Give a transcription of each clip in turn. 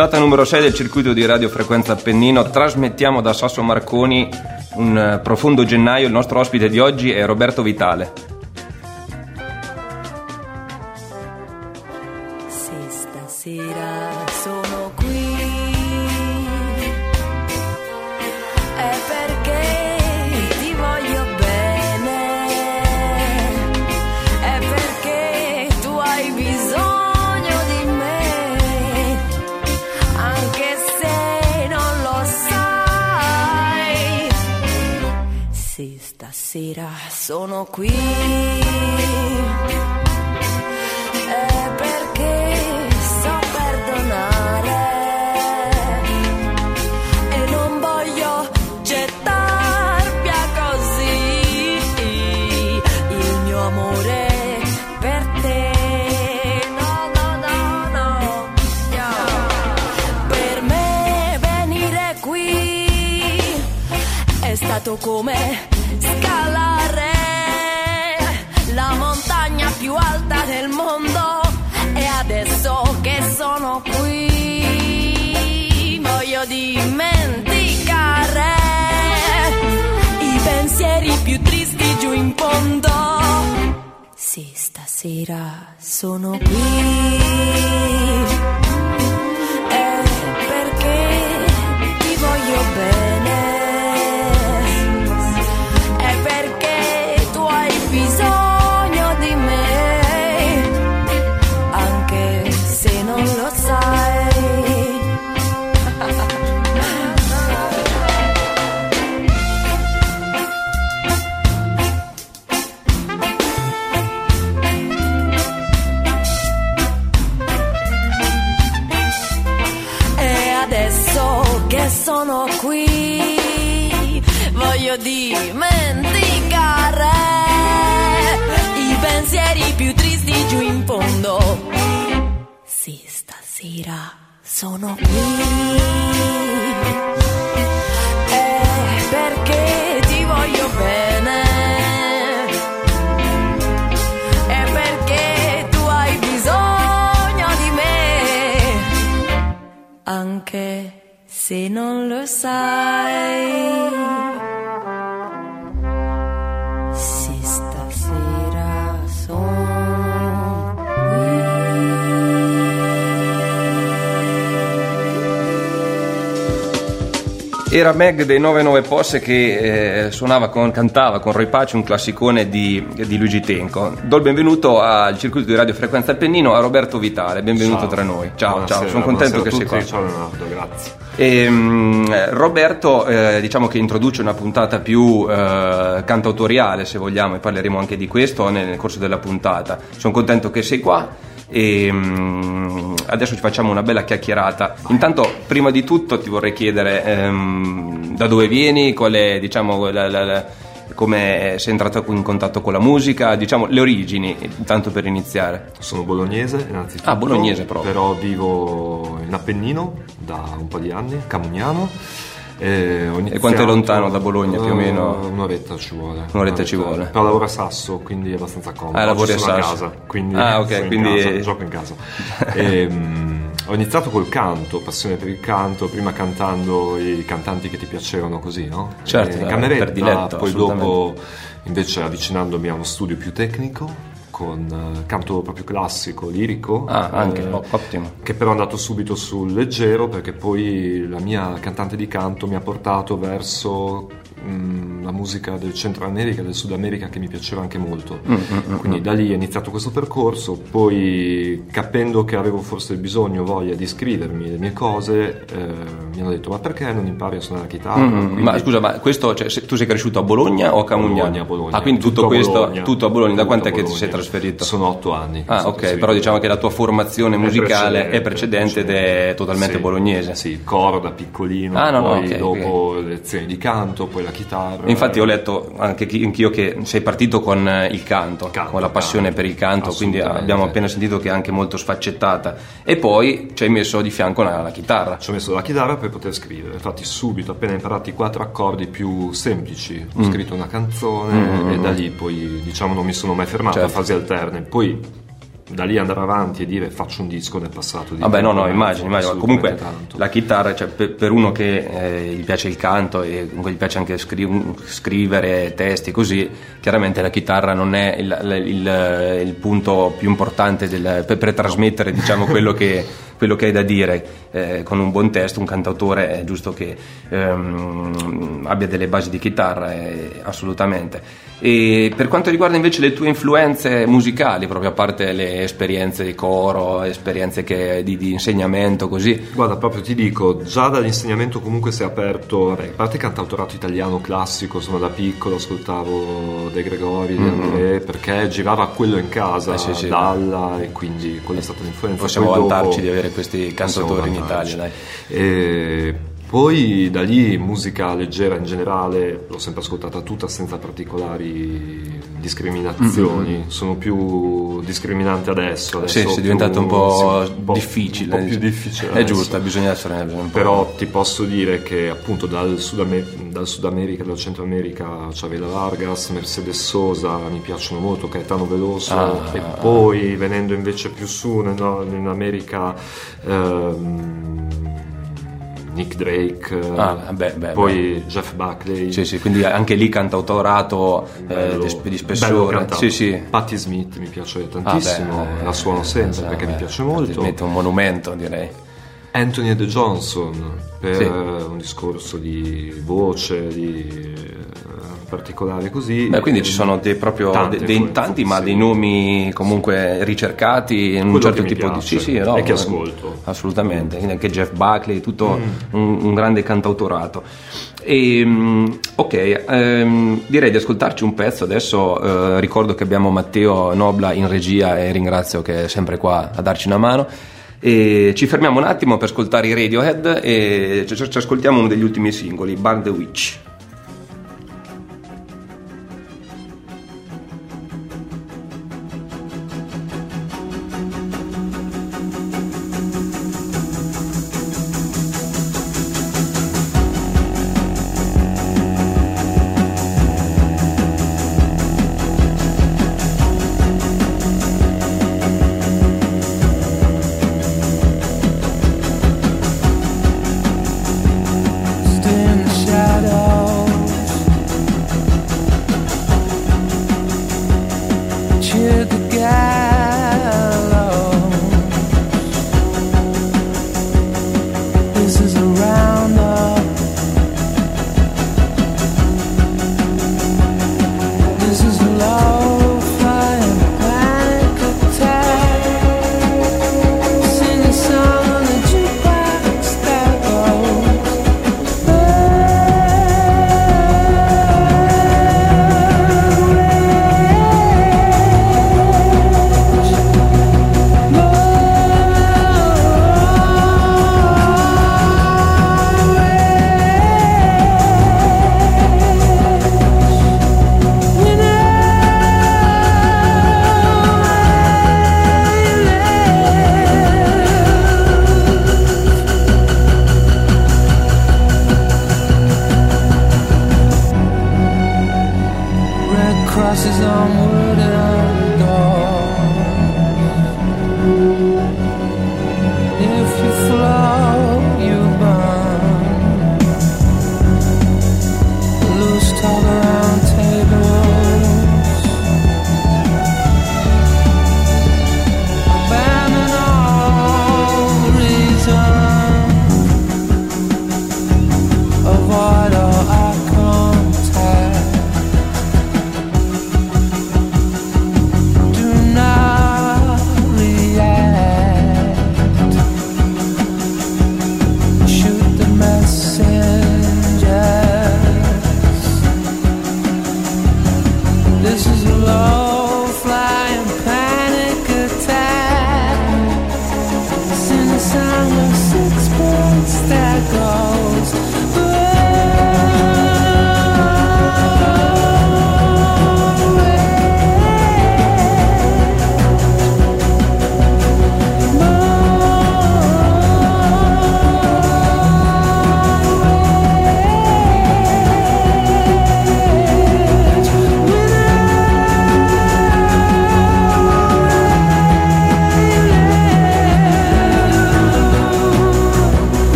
puntata numero 6 del circuito di Radio Frequenza Appennino. Trasmettiamo da Sasso Marconi un eh, profondo gennaio. Il nostro ospite di oggi è Roberto Vitale. Qui. Stasera sono qui. Sono qui. È perché ti voglio bene. È perché tu hai bisogno di me anche se non lo sai. Era Meg dei 99 Posse che eh, suonava con, cantava con Roy Pace un classicone di, di Luigi Tenco. Do il benvenuto al circuito di Radio Frequenza Appennino a Roberto Vitale. Benvenuto Ciao. tra noi. Ciao, Buonasera, ciao, sono contento che sei qua. Ciao Leonardo, grazie. E, Roberto, eh, diciamo che introduce una puntata più eh, cantautoriale, se vogliamo, e parleremo anche di questo nel, nel corso della puntata. Sono contento che sei qua e mm, adesso ci facciamo una bella chiacchierata. Intanto, prima di tutto, ti vorrei chiedere ehm, da dove vieni, qual è, diciamo, la- la- la- come sei entrato in contatto con la musica, diciamo le origini, intanto per iniziare. Sono bolognese innanzitutto. Ah, bolognese proprio. Però vivo in Appennino da un po' di anni, Camugnano. E, ho iniziato- quanto è lontano da Bologna, più o meno? Eh, Un'oretta ci vuole. Un'oretta ci vuole. Però lavoro a Sasso, quindi è abbastanza comodo. Ah, lavori a Sasso. casa, quindi, Ah, ok, in quindi- casa, gioco in casa. E, mm, ho iniziato col canto, passione per il canto, prima cantando i cantanti che ti piacevano così, no? Certo, in eh, cameretta, prediletto, poi assolutamente. dopo invece avvicinandomi a uno studio più tecnico con eh, canto proprio classico, lirico. Ah, anche, eh, ottimo. che però è andato subito sul leggero perché poi la mia cantante di canto mi ha portato verso mm, la musica del Centro America del Sud America che mi piaceva anche molto. Mm, Quindi da lì è iniziato questo percorso, poi capendo che avevo forse bisogno, voglia di scrivermi le mie cose, eh, mi hanno detto ma perché non impari a suonare la chitarra? Mm, Quindi- Ma scusa, ma questo, cioè, tu sei cresciuto a Bologna o a Camugnano? Bologna, Bologna. Ah, quindi tutto, a questo, Bologna. tutto a Bologna. Da Tutto quant'è che ti sei trasferito? Sono otto anni. Ah, ok, trasferito. però diciamo che la tua formazione musicale è precedente, precedente ed è totalmente Sì, bolognese. Sì, coro da piccolino, Ah, no, no, poi ok, dopo lezioni di canto, poi la chitarra. Infatti ho letto anche chi- anch'io che sei partito con eh, il canto, Canto, con la passione canto. per il canto, quindi abbiamo appena sentito che è anche molto sfaccettata. E poi ci hai messo di fianco la, la chitarra. Ci ho messo la chitarra per poter scrivere. Infatti, subito, appena imparati i quattro accordi più semplici, Mm. ho scritto una canzone e da lì poi, diciamo, non mi sono mai fermato Certo. a fasi alterne. Poi da lì andare avanti e dire faccio un disco nel passato. di Vabbè, no, no, veramente immagino, immagino. Comunque tanto. la chitarra, cioè, per, per uno che eh, gli piace il canto e comunque gli piace anche scri- scrivere testi così, chiaramente la chitarra non è il, il- il- il punto più importante del- per, per trasmettere diciamo, quello, che, quello che hai da dire. Eh, con un buon testo, un cantautore è giusto che ehm, abbia delle basi di chitarra, eh, assolutamente. E per quanto riguarda invece le tue influenze musicali, proprio a parte le esperienze di coro, esperienze che- di, di insegnamento, così, Guarda, proprio ti dico, già dall'insegnamento comunque si è aperto, vabbè, a parte cantautorato italiano classico, insomma da piccolo ascoltavo De Gregori, De André, perché girava quello in casa, Mm-hmm. Eh, sì, sì. Dalla, e quindi quella è stata l'influenza. possiamo Poi dopo- vantarci di avere questi cantautori in vantarci. Italia, dai. E poi da lì musica leggera in generale l'ho sempre ascoltata tutta senza particolari discriminazioni. Mm-hmm. Sono più discriminante adesso. adesso Sì, è diventato un po' sì, un po' difficile. Un po' più diciamo. difficile. È adesso. giusto, bisogna essere un po'. Però ti posso dire che appunto dal Sud, Ame- dal Sud America, dal Centro America, Chavela Vargas, Mercedes Sosa mi piacciono molto, Caetano Veloso Ah. e poi venendo invece più su in America ehm, Nick Drake, Ah, beh, beh, poi Jeff Buckley. Sì, sì, quindi anche lì cantautorato eh, bello- di, sp- di spessore. Sì, sì. Patti Smith mi piace Ah, tantissimo, beh, la suono sempre eh, perché mi beh, piace molto. Mette un monumento, direi. Anthony De Johnson per Sì. un discorso di voce, di eh, particolare così. Beh, quindi ci sono dei, proprio Tante dei- tanti, ma sì. dei nomi comunque ricercati in un certo tipo di. piace Sì, sì, no, e che eh, ascolto. Assolutamente, quindi anche Jeff Buckley, tutto Mm. un, un grande cantautorato. E, mm, ok, ehm, direi di ascoltarci un pezzo. Adesso eh, ricordo che abbiamo Matteo Nobla in regia e ringrazio che è sempre qua a darci una mano. E ci fermiamo un attimo per ascoltare i Radiohead e ci, ci ascoltiamo uno degli ultimi singoli, Bar the Witch.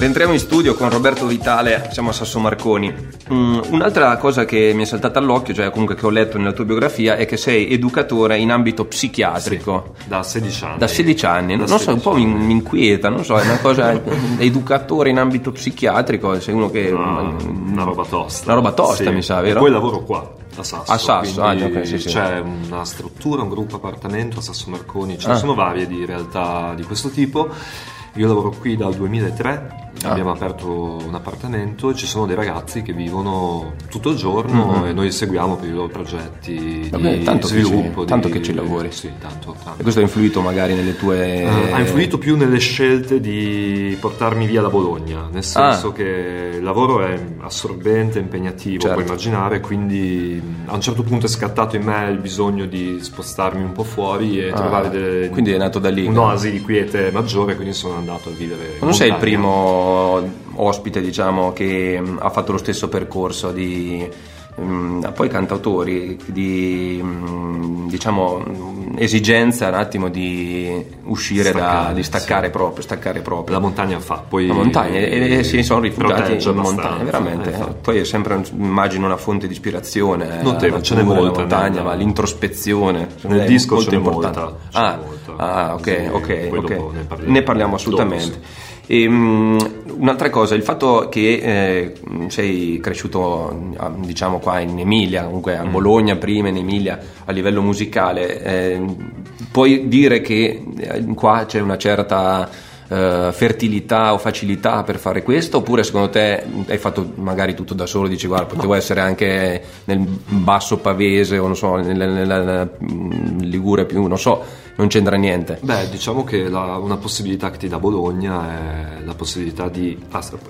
Rientriamo in studio con Roberto Vitale, siamo a Sasso Marconi. Mm, un'altra cosa che mi è saltata all'occhio, cioè comunque che ho letto nella tua biografia, è che sei educatore in ambito psichiatrico. Da 16 anni. Da 16 anni, Da non so, un po' 16 mi, mi inquieta, non so, è una cosa. educatore in ambito psichiatrico, sei uno che. Una, una roba tosta. Una roba tosta, Sì. mi sa, E vero? poi lavoro qua, a Sasso. A Sasso, ah, ok, sì, sì. C'è una struttura, un gruppo appartamento a Sasso Marconi, ce ne Ah. sono varie di realtà di questo tipo. Io lavoro qui dal 2003, Ah. abbiamo aperto un appartamento e ci sono dei ragazzi che vivono tutto il giorno Mhm. e noi seguiamo per i loro progetti Vabbè, di tanto che ci- sviluppo. tanto di- che ci lavori. Sì, tanto, tanto. E questo ha influito magari nelle tue. Eh, ha influito più nelle scelte di portarmi via da Bologna, nel senso Ah. che il lavoro è assorbente, impegnativo, Certo. puoi immaginare, quindi a un certo punto è scattato in me il bisogno di spostarmi un po' fuori e Ah, trovare delle- quindi è nato da lì. un'oasi di quiete maggiore, quindi sono andato a vivere in Non sei il montagna. Primo ospite, diciamo, che ha fatto lo stesso percorso di. mh, poi cantautori di mh, diciamo esigenza un attimo di uscire da Staccare, di staccare sì. proprio staccare proprio La montagna fa, poi la montagna e, e si sono rifugiati in montagna veramente eh, poi è sempre immagino una fonte di ispirazione Notevole, la ce n'è molta montagna nella- ma l'introspezione Nel disco molto ce n'è importante molta, ah, molta. ah, ok Sì, ok poi ok dopo ne parliamo. ne parliamo Dopo, assolutamente E, mm, un'altra cosa, il fatto che eh, sei cresciuto ah, diciamo qua in Emilia, comunque Mm. a Bologna prima, in Emilia a livello musicale, eh, puoi dire che eh, qua c'è una certa eh, fertilità o facilità per fare questo oppure secondo te hai fatto magari tutto da solo dici guarda potevo essere anche nel basso pavese o non so nella, nella- nella, mm, Ligure più non so non c'entra niente Beh, diciamo che la- una possibilità che ti dà Bologna è la possibilità di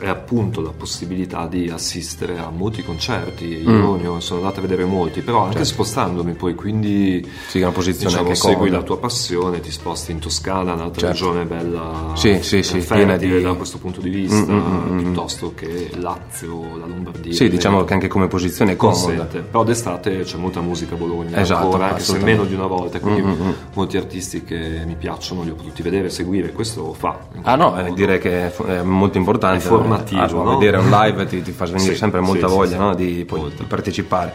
è appunto la possibilità di assistere a molti concerti. Io Mm. ne sono andato a vedere molti, però anche spostandomi poi, quindi Sì, è una posizione diciamo, segui comoda. la tua passione, ti sposti in Toscana, un'altra Certo. regione bella Sì, sì, sì, fertile piena di- da questo punto di vista, Mm, mm, mm, mm. piuttosto che Lazio, la Lombardia. sì diciamo che anche come posizione è comoda Consente. Però d'estate c'è molta musica a Bologna Esatto, ancora, anche se meno di una volta, quindi Mm, mm, mm. molti artisti che mi piacciono li ho potuti vedere e seguire, questo lo fa. Ah no, qualche eh, modo. direi che è, molto importante. È formativo, Ah, insomma, no? Vedere un live ti, ti fa venire Sì, sempre molta sì, voglia sì, no, di, poi, di partecipare.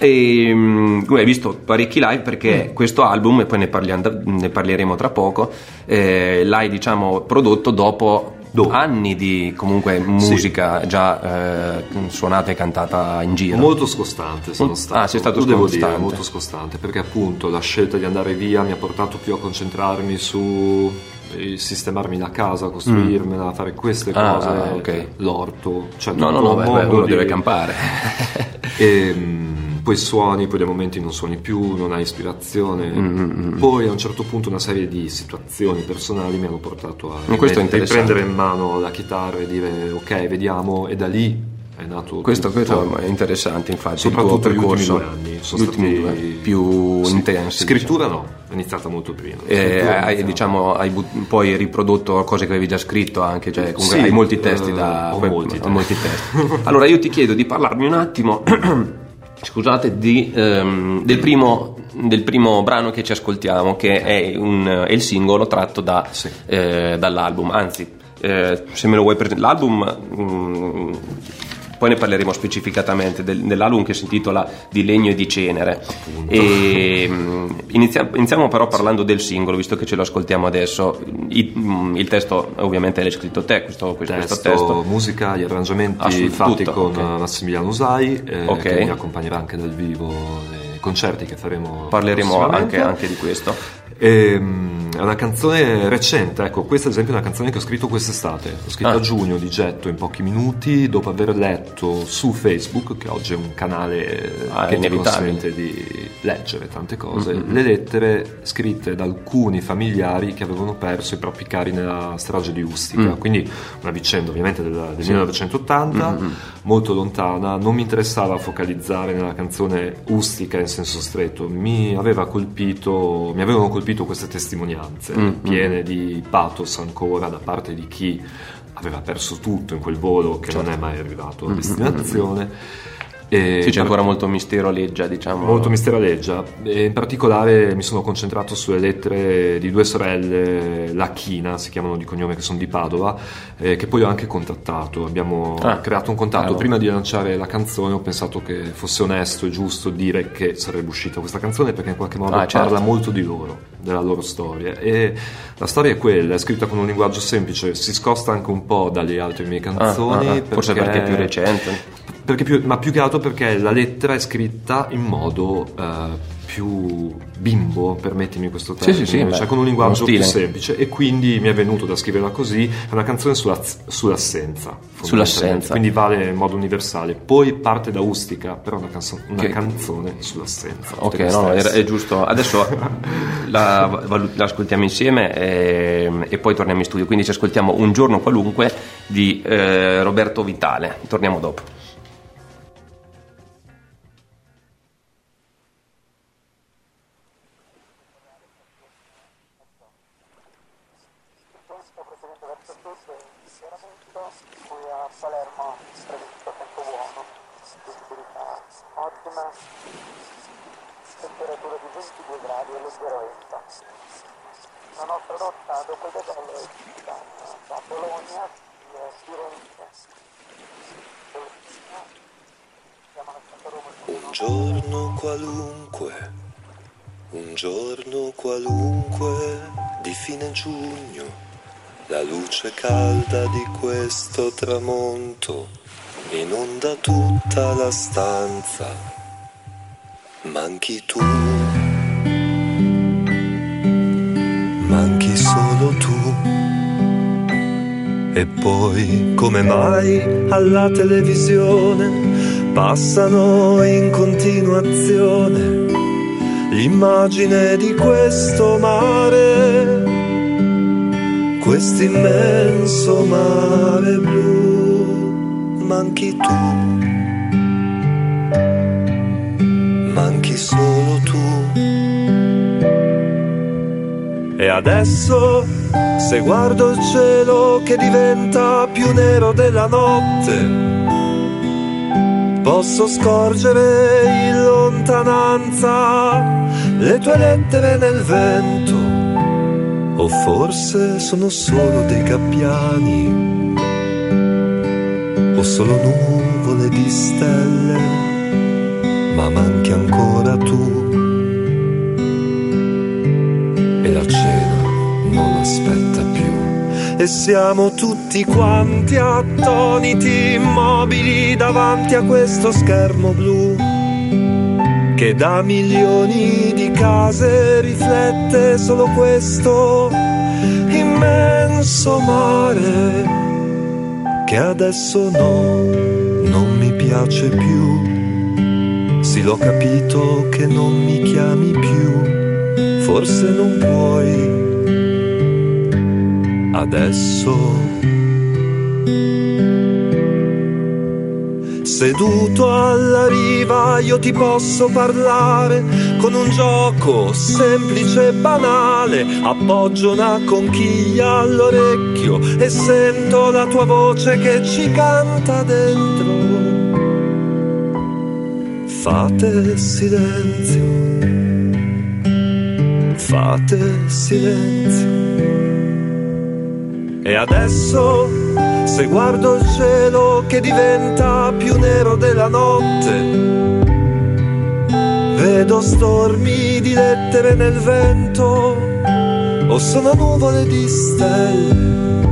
E, mm, tu hai visto parecchi live Mm. perché questo album, e poi ne, parliamo- ne parleremo tra poco, eh, l'hai diciamo prodotto dopo Dopo. anni di comunque musica già eh, suonata e cantata in giro. Molto scostante sono Mm. stato. Ah, sei stato scostante. dire, molto scostante, perché appunto la scelta di andare via mi ha portato più a concentrarmi su sistemarmi la casa, costruirmela, fare queste Ah, cose, ah, ok. l'orto, cioè No, no, no, beh, beh, uno di- deve campare. E mm, poi suoni, poi dei momenti non suoni più, non hai ispirazione. Mm, Poi a un certo punto una serie di situazioni personali mi hanno portato a riprendere in mano la chitarra e dire ok, vediamo, e da lì è nato Questo, questo è interessante, infatti. Soprattutto il gli tuo ultimi due anni sono ultimi stati due, più Sì. intensi. Scrittura no, è iniziata molto prima. diciamo. Eh, hai, diciamo, hai but- poi riprodotto cose che avevi già scritto anche, cioè comunque Sì, hai molti testi eh, da ho poi- molti ho molti testi. Allora io ti chiedo di parlarmi un attimo, scusate, di, ehm, del, primo, del primo brano che ci ascoltiamo, che è, un- è il singolo tratto da- Sì. eh, dall'album, anzi, eh, se me lo vuoi presentare, l'album... mm, poi ne parleremo specificatamente del- dell'album che si intitola Di legno e di cenere. E, mm, inizia- iniziamo però parlando del singolo, visto che ce lo ascoltiamo adesso. I- mm, il testo ovviamente l'hai scritto te, questo, questo Testo, testo. musica, gli arrangiamenti Assolut- fatti tutto, con ok. Massimiliano Usai, eh, Ok. che mi accompagnerà anche dal vivo nei concerti che faremo. Parleremo anche, anche di questo. Ehm, è una canzone recente, ecco, questa ad esempio è una canzone che ho scritto quest'estate, l'ho scritta Ah. a giugno di getto in pochi minuti dopo aver letto su Facebook, che oggi è un canale Ah, è che ti consente di leggere tante cose, Mm-hmm. le lettere scritte da alcuni familiari che avevano perso i propri cari nella strage di Ustica, Mm. quindi una vicenda ovviamente del, del 1980, Mm-hmm. molto lontana, non mi interessava focalizzare nella canzone Ustica in senso stretto, mi aveva colpito, mi avevano colpito queste testimonianze Mm, piene di pathos ancora da parte di chi aveva perso tutto in quel volo che Certo. non è mai arrivato Mm, a destinazione. E Sì, c'è ancora molto mistero leggia, diciamo. Molto misteraleggia e in particolare mi sono concentrato sulle lettere di due sorelle Lacchina, si chiamano di cognome che sono di Padova, eh, che poi ho anche contattato. Abbiamo Ah, creato un contatto. bravo. Prima di lanciare la canzone ho pensato che fosse onesto e giusto dire che sarebbe uscita questa canzone perché in qualche modo Ah, certo. parla molto di loro, della loro storia. E la storia è quella, è scritta con un linguaggio semplice, si scosta anche un po' dalle altre mie Ah, canzoni. ah, ah, Forse perché è più recente. Perché più- ma più che altro perché la lettera è scritta in modo eh, più bimbo, permettimi questo Sì, termine, sì, sì, cioè beh, con un linguaggio più semplice e quindi mi è venuto da scriverla così, è una canzone sulla- sull'assenza. Sull'assenza. Quindi vale in modo universale. Poi parte da Ustica, però è una, canzo- una Che- canzone sull'assenza. Ok, no, è, è giusto. Adesso la, la ascoltiamo insieme e, e poi torniamo in studio. Quindi ci ascoltiamo un giorno qualunque di eh, Roberto Vitale. Torniamo dopo. Qualunque, un giorno qualunque di fine giugno, la luce calda di questo tramonto inonda tutta la stanza. Manchi tu, manchi solo tu. E poi, come mai, alla televisione passano in continuazione l'immagine di questo mare, quest'immenso mare blu. Manchi tu, manchi solo tu. E adesso, se guardo il cielo che diventa più nero della notte, posso scorgere in lontananza le tue lettere nel vento. O forse sono solo dei gabbiani, o solo nuvole di stelle, ma manchi ancora tu e la cena non aspetta più. E siamo tutti quanti attoniti, immobili davanti a questo schermo blu che da milioni di case riflette solo questo immenso mare che adesso no, non mi piace più. Sì, l'ho capito che non mi chiami più, forse non puoi adesso. Seduto alla riva io ti posso parlare con un gioco semplice e banale. Appoggio una conchiglia all'orecchio e sento la tua voce che ci canta dentro. Fate silenzio, fate silenzio. E adesso, se guardo il cielo che diventa più nero della notte, vedo stormi di lettere nel vento, o sono nuvole di stelle.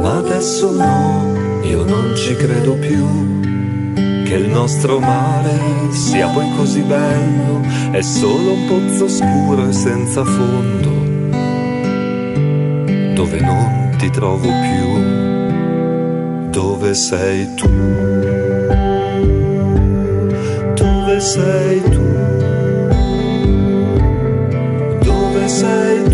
Ma adesso no, io non ci credo più. Che il nostro mare sia poi così bello, è solo un pozzo scuro e senza fondo dove non ti trovo più, dove sei tu, dove sei tu, dove sei tu,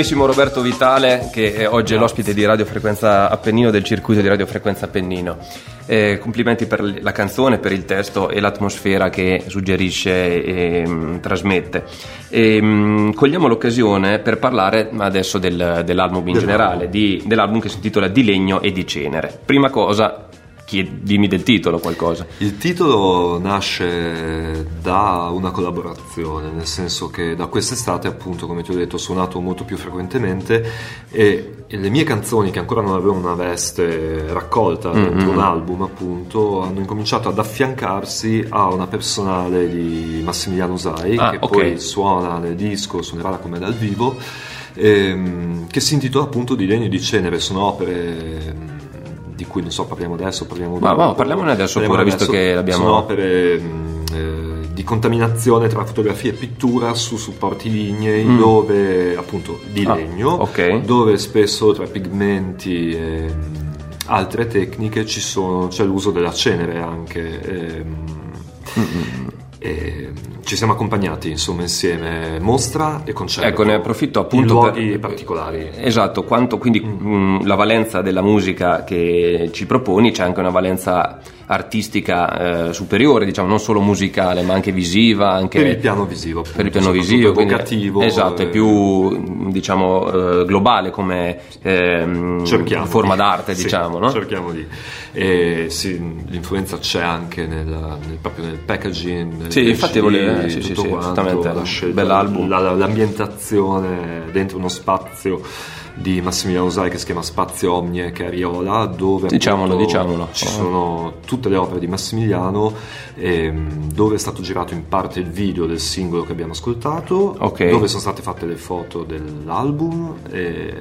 Bravissimo Roberto Vitale, che oggi è l'ospite di Radio Frequenza Appennino del circuito di Radio Frequenza Appennino. Eh, complimenti per la canzone, per il testo e l'atmosfera che suggerisce e mh, trasmette. E, mh, cogliamo l'occasione per parlare adesso del- dell'album in Dell'album. generale, di- dell'album che si intitola Di legno e di cenere. Prima cosa, dimmi del titolo qualcosa. Il titolo nasce da una collaborazione, nel senso che da quest'estate, appunto, come ti ho detto, ho suonato molto più frequentemente e le mie canzoni, che ancora non avevano una veste raccolta dentro un album, appunto, hanno incominciato ad affiancarsi a una personale di Massimiliano Usai, Ah, che ok. poi suona nel disco, suonerà come dal vivo, ehm, che si intitola appunto Di legno e di cenere, sono opere di cui non so parliamo adesso, parliamo Ma- dopo. ma parliamone adesso Parliamo pure, visto che l'abbiamo- Sono opere mh, eh, di contaminazione tra fotografia e pittura su supporti lignei dove appunto di Mm. Ah, legno, ok. dove spesso tra pigmenti e mh, altre tecniche ci sono, c'è l'uso della cenere anche. ehm, e ci siamo accompagnati insomma insieme mostra e concerto. Ecco, ne approfitto appunto luoghi per- particolari. Esatto, quanto quindi mh, la valenza della musica che ci proponi c'è anche una valenza artistica eh, superiore, diciamo, non solo musicale, ma anche visiva, anche per il piano visivo per il appunto, piano visivo, quindi- evocativo esatto, è eh, più diciamo eh, globale come ehm, cerchiamo forma d'arte, sì, diciamo, no? cerchiamo di e sì, l'influenza c'è anche nel, nel- proprio nel packaging Sì, infatti volevo- sì, sì, sì, quanto, la scelta, l'ambientazione dentro uno spazio di Massimiliano Usai che si chiama Spazio Omnie che è a Riola dove Diciamolo, diciamolo. ci sono tutte le opere di Massimiliano ehm, dove è stato girato in parte il video del singolo che abbiamo ascoltato Ok. dove sono state fatte le foto dell'album e,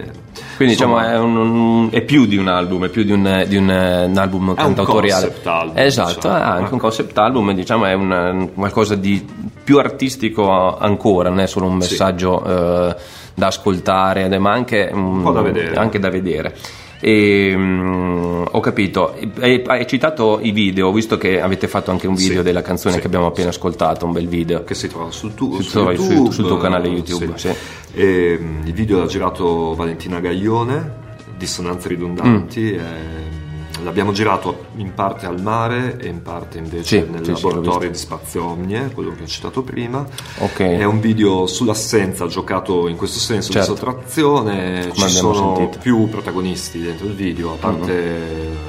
Quindi diciamo insomma, è, un- un- è più di un album, è più di un, di un, eh, un album cantautoriale. concept album, esatto, diciamo. è anche un concept album, diciamo è un, qualcosa di più artistico ancora, non è solo un Sì. messaggio eh, da ascoltare, ma anche, un po' da vedere. anche da vedere. E, mm, ho capito, hai, hai citato i video, ho visto che avete fatto anche un video Sì, della canzone sì, che abbiamo appena ascoltato, un bel video. che si trova sul, tu- Si su trova su- YouTube, sul tuo canale YouTube, sì. E, mm, il video l'ha girato Valentina Gaglione, Dissonanze ridondanti. Mm. e, l'abbiamo girato in parte al mare e in parte invece Sì, nel sì, sì, laboratorio di Spazio Omnie, quello che ho citato prima. Ok. È un video sull'assenza, giocato in questo senso Certo. di sottrazione. Ci abbiamo sono sentito. più protagonisti dentro il video, a parte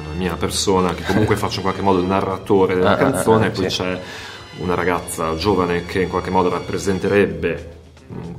la mia persona, che comunque faccio in qualche modo il narratore della Ah, ah, canzone, ah, e poi sì. c'è una ragazza giovane che in qualche modo rappresenterebbe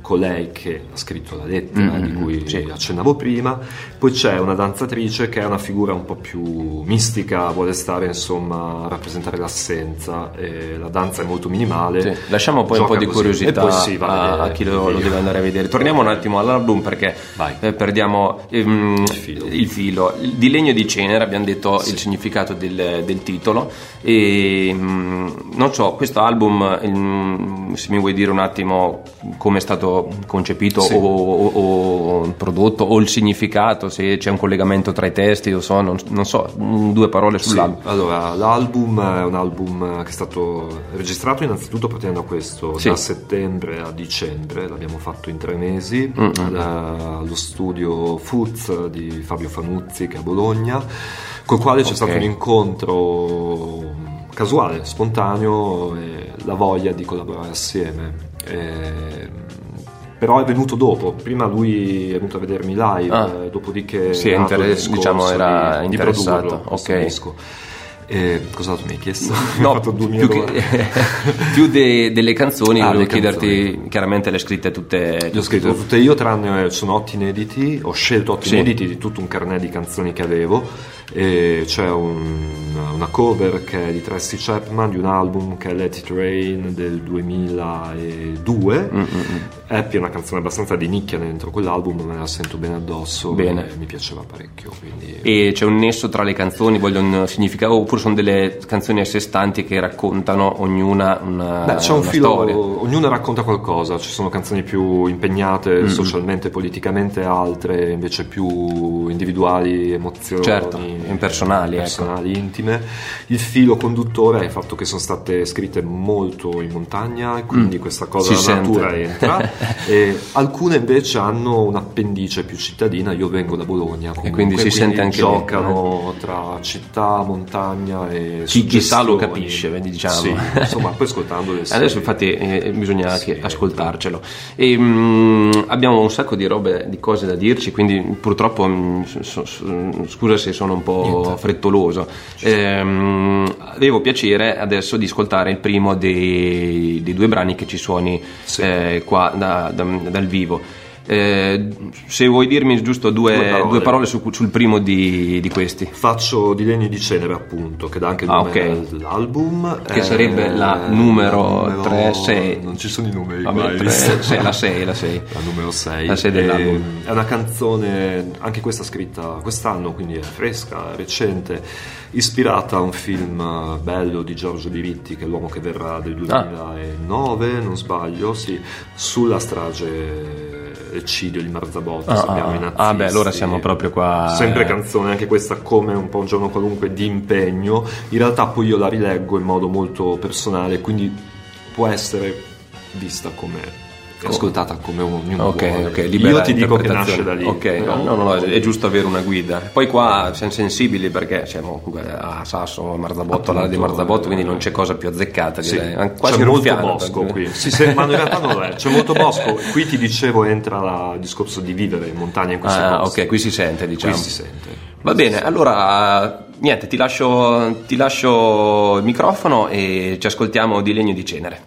colei che ha scritto la lettera Mm, di cui sì. accennavo prima, poi c'è una danzatrice che è una figura un po' più mistica, vuole stare insomma a rappresentare l'assenza, la danza è molto minimale. Sì, Lasciamo poi un po' di così. curiosità sì, va a, a chi lo, il lo deve andare a vedere. Torniamo un attimo all'album perché eh, perdiamo ehm, il, filo. filo. Il Di legno e di cenere, abbiamo detto il significato del, del titolo. E mm, non so, questo album, mm, se mi vuoi dire un attimo come stato concepito Sì. o, o- o prodotto o il significato, se c'è un collegamento tra i testi, lo so, non, non so, mm, due parole Sì, sull'album. allora, l'album è un album che è stato registrato innanzitutto partendo da questo, Sì. da settembre a dicembre, l'abbiamo fatto in tre mesi, Mm, eh, allo studio Foods di Fabio Fanuzzi che è a Bologna, col quale c'è Ok. stato un incontro casuale, spontaneo e la voglia di collaborare assieme. E- però è venuto dopo, prima lui è venuto a vedermi live, Ah. eh, dopodiché Sì, è nato il inter- discorso diciamo, era di, di interessato, questo ok. disco. E cos'altro mi hai chiesto? No, più, 2000 che- più de- delle canzoni, Ah, volevo le chiederti, canzoni. chiaramente le scritte tutte. Le ho scritto tutte io, tranne sono otto inediti. Ho scelto otto Sì. inediti di tutto un carnet di canzoni che avevo. E c'è un- una cover che è di Tracy Chapman di un album che è Let It Rain del 2002. Mm, Happy è una canzone abbastanza di nicchia dentro quell'album, me la sento bene addosso. Bene. e mi piaceva parecchio. Quindi... E c'è un nesso tra le canzoni, vogliono significato, oppure sono delle canzoni a sé stanti che raccontano ognuna una, Beh, c'è un filo, storia. ognuno racconta qualcosa, ci sono canzoni più impegnate Mm. socialmente, politicamente, altre invece più individuali, emozioni Certo, impersonali, ecco. personali, intime. Il filo conduttore è il fatto che sono state scritte molto in montagna e quindi questa cosa Mm. Si della natura sente. entra E alcune invece hanno un'appendice più cittadina, io vengo da Bologna, comunque, quindi si sente anche lì, giocano tra città, montagna e Chi, chi sa lo capisce, quindi diciamo. Sì, insomma, poi ascoltandole Adesso infatti eh, bisogna Sì, anche ascoltarcelo. E, mm, abbiamo un sacco di robe, di cose da dirci, quindi purtroppo mm, so- so- scusa se sono un po' frettoloso. Ehm, avevo piacere adesso di ascoltare il primo dei, dei due brani che ci suoni Sì. eh, qua da- da- dal vivo. Eh, se vuoi dirmi giusto due, Due parole. due parole su- sul primo di, di questi. Faccio di legni di cenere appunto, che dà anche il Ah, nome ok. dell'album. Che sarebbe la numero tre, sei. Non ci sono i numeri, Vabbè, mai tre, visto. sei, la 6, la 6. La numero 6. La sei dell'album. È una canzone, anche questa scritta quest'anno, quindi è fresca, recente, ispirata a un film eh, bello di Giorgio Diritti, che è l'uomo che verrà del Ah. 2009, non sbaglio, sì, sulla strage eccidio di Marzabotto, Ah, sappiamo ah, i ah. nazisti. Ah, beh, allora siamo proprio qua, Sempre canzone, anche questa come un po' un giorno qualunque di impegno. In realtà poi io la rileggo in modo molto personale, quindi può essere vista come ascoltata come ognuno Ok, vuole. ok, libera Io ti dico che nasce da lì. Ok, no, no, no, è giusto avere una guida. Poi qua siamo sensibili perché siamo comunque a Sasso, Marzabotto, l'area di Marzabotto, eh, quindi non c'è cosa più azzeccata. Sì, direi. Anche quasi c'è molto bosco qui. Sì, sì, ma in realtà non è. C'è molto bosco. Qui ti dicevo entra il discorso di vivere in montagna in questo Ah, posto. ok, qui si sente, diciamo. Qui si sente. Va bene, allora niente, ti lascio, ti lascio il microfono e ci ascoltiamo di legno di cenere.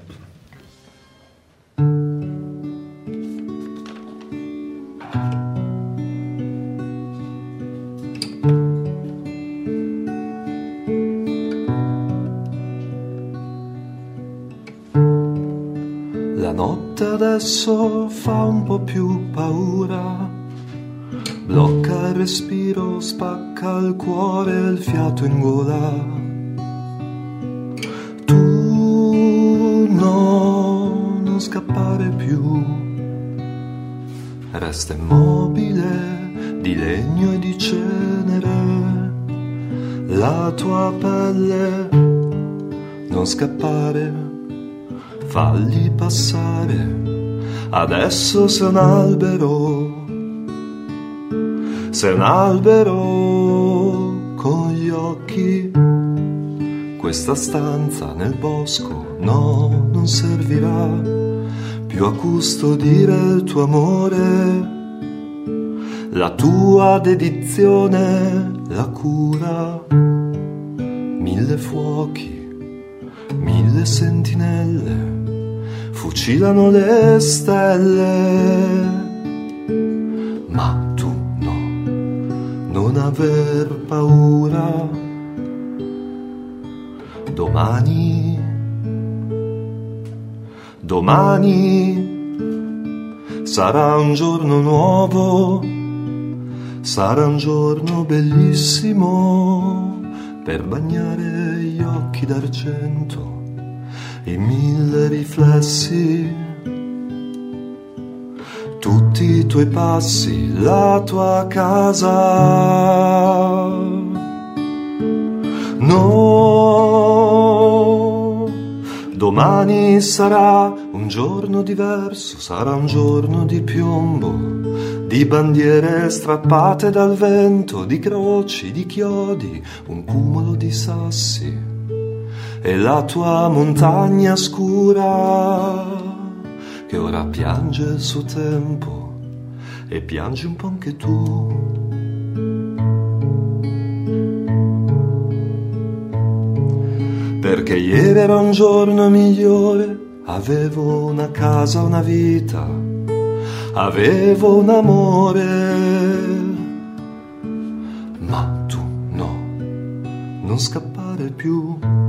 Adesso fa un po' più paura. Blocca il respiro, spacca il cuore il fiato in gola. Tu no, non scappare più. Resta immobile di legno e di cenere. La tua pelle, non scappare falli passare. Adesso sei un albero, sei un albero con gli occhi. Questa stanza nel bosco no, non servirà più a custodire il tuo amore, la tua dedizione, la cura. Mille fuochi, mille sentinelle fucilano le stelle. Ma tu no, non aver paura. Domani, domani sarà un giorno nuovo, sarà un giorno bellissimo per bagnare gli occhi d'argento e mille riflessi. Tutti i tuoi passi, la tua casa. No, domani sarà un giorno diverso, sarà un giorno di piombo, di bandiere strappate dal vento, di croci, di chiodi, un cumulo di sassi e la tua montagna scura che ora piange il suo tempo e piangi un po' anche tu. Perché ieri era un giorno migliore, avevo una casa, una vita, avevo un amore. Ma tu no, non scappare più.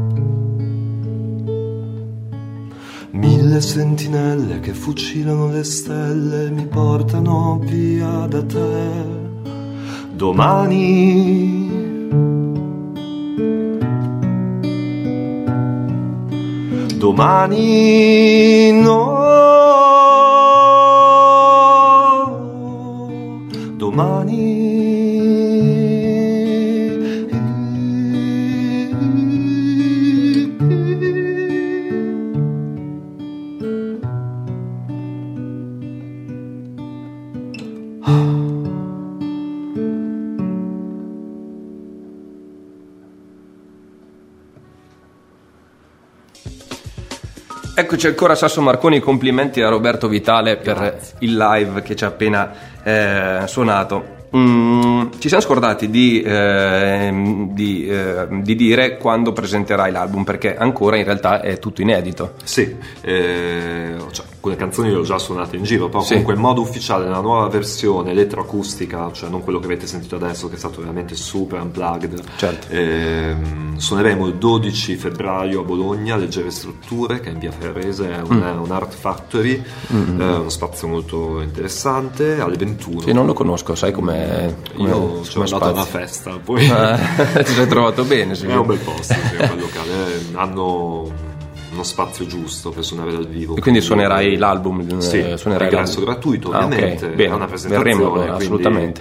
Mille sentinelle che fucilano le stelle mi portano via da te. Domani Domani no. Eccoci ancora Sasso Marconi, complimenti a Roberto Vitale per il live che ci ha appena eh, suonato. Mm, ci siamo scordati di, ehm, di, eh, di dire quando presenterai l'album perché ancora in realtà è tutto inedito. Sì, eh, cioè, alcune canzoni le ho già suonate in giro, però Sì. comunque in modo ufficiale, nella nuova versione elettroacustica, cioè non quello che avete sentito adesso, che è stato veramente super unplugged. Certo. ehm, suoneremo il 12 febbraio a Bologna, Leggere Strutture, che è in via Ferrese, è un, Mm. un art factory, eh, uno spazio molto interessante, alle 21. Che non lo conosco, sai com'è? com'è- Io ci sono andato a una festa, poi... Eh, ti sei trovato bene, sì. È un bel posto, sì, è un bel locale. eh, Hanno uno spazio giusto per suonare dal vivo. E quindi suonerai l'album? eh, Sì, suonerai ingresso l'album. gratuito Ah, ok, ovviamente, bene, è una presentazione. verremo allora, assolutamente.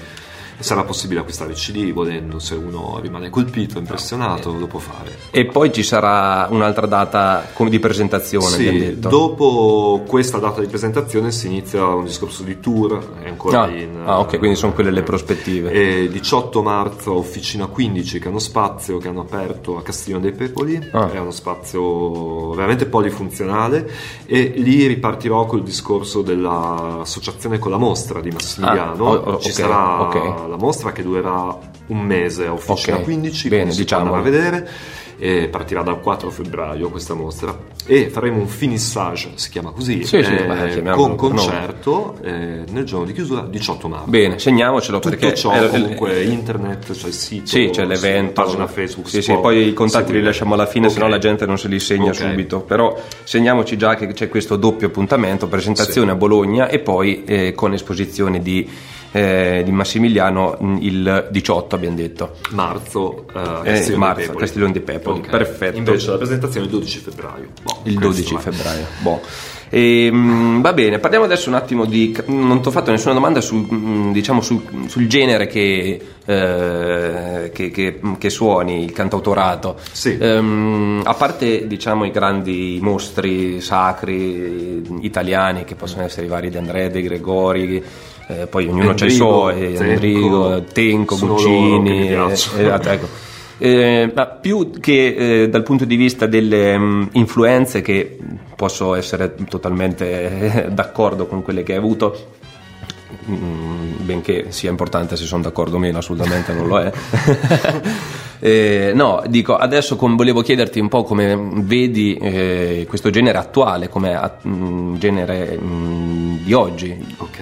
Sarà possibile acquistare il CD volendo, se uno rimane colpito, impressionato, lo può fare. E poi ci sarà un'altra data come di presentazione, Sì, dopo questa data di presentazione si inizia un discorso di tour, è ancora Ah, in... ah, ok, quindi sono quelle le prospettive. E 18 marzo Officina 15 che è uno spazio che hanno aperto a Castiglione dei Pepoli, Ah. è uno spazio veramente polifunzionale e lì ripartirò col discorso dell'associazione con la mostra di Massimiliano, Ah, oh, oh, ci ok, sarà ok. La mostra che durerà un mese a Officina Ok, 15, bene, si andare a vedere e partirà dal 4 febbraio questa mostra e faremo un finissage, si chiama così, Sì, sì, eh, con concerto eh, nel giorno di chiusura 18 marzo. Bene, segniamocelo Tutto perché ciò eh, comunque eh, internet, c'è il sito, Sì, c'è l'evento, pagina Facebook. Sì, sì, può poi i contatti li seguire. lasciamo alla fine, Ok. se no la gente non se li segna Ok. subito. Però segniamoci già che c'è questo doppio appuntamento, presentazione Sì. a Bologna e poi eh, con esposizione di, eh, di Massimiliano mh, il 18, abbiamo detto. Marzo, eh, Eh, Castiglione marzo, dei Pepoli. Castiglione dei Pepoli, Ok. perfetto. Invece la presentazione è il 12 febbraio. Boh, Il questo 12 è. febbraio. Boh. Ehm, va bene, parliamo adesso un attimo di. Non ti ho fatto nessuna domanda sul, mm, diciamo, sul, sul genere che, eh, che, che- che suoni, il cantautorato. Sì. Ehm, a parte diciamo, i grandi mostri sacri italiani, che possono essere i vari De André, De Gregori. Eh, poi ognuno c'ha i suoi, Tenco, Endrigo, Tenco, Guccini, eh, piacciono. esatto, ecco. Eh, ma più che eh, dal punto di vista delle mm, influenze, che posso essere totalmente eh, d'accordo con quelle che hai avuto, mm, benché sia importante se sono d'accordo o meno, assolutamente non lo è. Eh, no, dico, adesso com- volevo chiederti un po' come vedi eh, questo genere attuale, come a- mm, genere di oggi, Ok.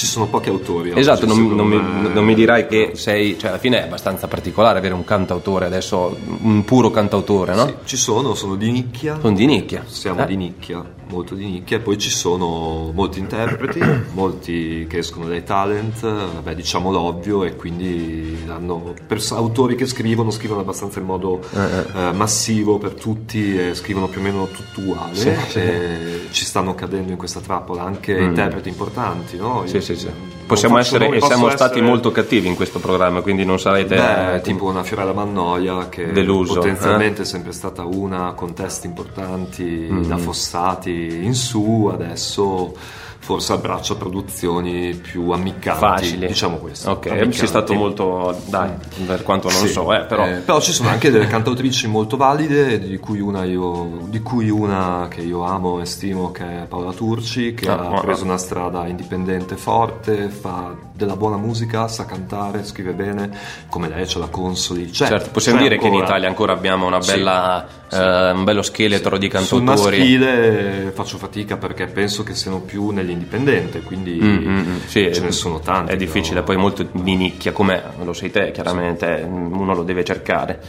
Ci sono pochi autori. Esatto, oggi, non, non mi, me. non mi dirai che sei, cioè alla fine è abbastanza particolare avere un cantautore adesso, un puro cantautore, no? Sì, ci sono, sono di nicchia. Sono di nicchia. Siamo Eh. di nicchia, molto di nicchia, e poi ci sono molti interpreti, molti che escono dai talent, vabbè, diciamo l'ovvio, e quindi hanno pers- autori che scrivono, scrivono abbastanza in modo eh, massivo per tutti, e scrivono più o meno tutto uguale. Sì, sì. e ci stanno cadendo in questa trappola anche interpreti importanti, no? Mm. Sì, sì, sì. Possiamo essere e siamo stati essere- molto cattivi in questo programma, quindi non sarete Beh, eh, tipo una Fiorella Mannoia che Deluso, potenzialmente è sempre stata una con testi importanti Mm. da Fossati in su, adesso forse abbraccia produzioni più ammiccanti, facili. diciamo questo. Ok, ammiccanti. sei stato molto, dai, per quanto non Sì, so, eh, però... eh, però ci sono anche delle cantautrici molto valide, di cui una, io, di cui una che io amo e stimo, che è Paola Turci, che Ah, ha preso una strada indipendente forte, fa della buona musica, sa cantare, scrive bene, come lei c'è la consoli. C'è, Certo, possiamo c'è dire che in ancora. Italia ancora abbiamo una bella, sì. eh, un bello scheletro di Sul cantautori. maschile faccio fatica perché penso che siano più nell'indipendente, quindi Mm, mm, mm, sì, ce ne sono tanti. È difficile, però- poi molto di nicchia, come lo sei te, chiaramente, uno lo deve cercare.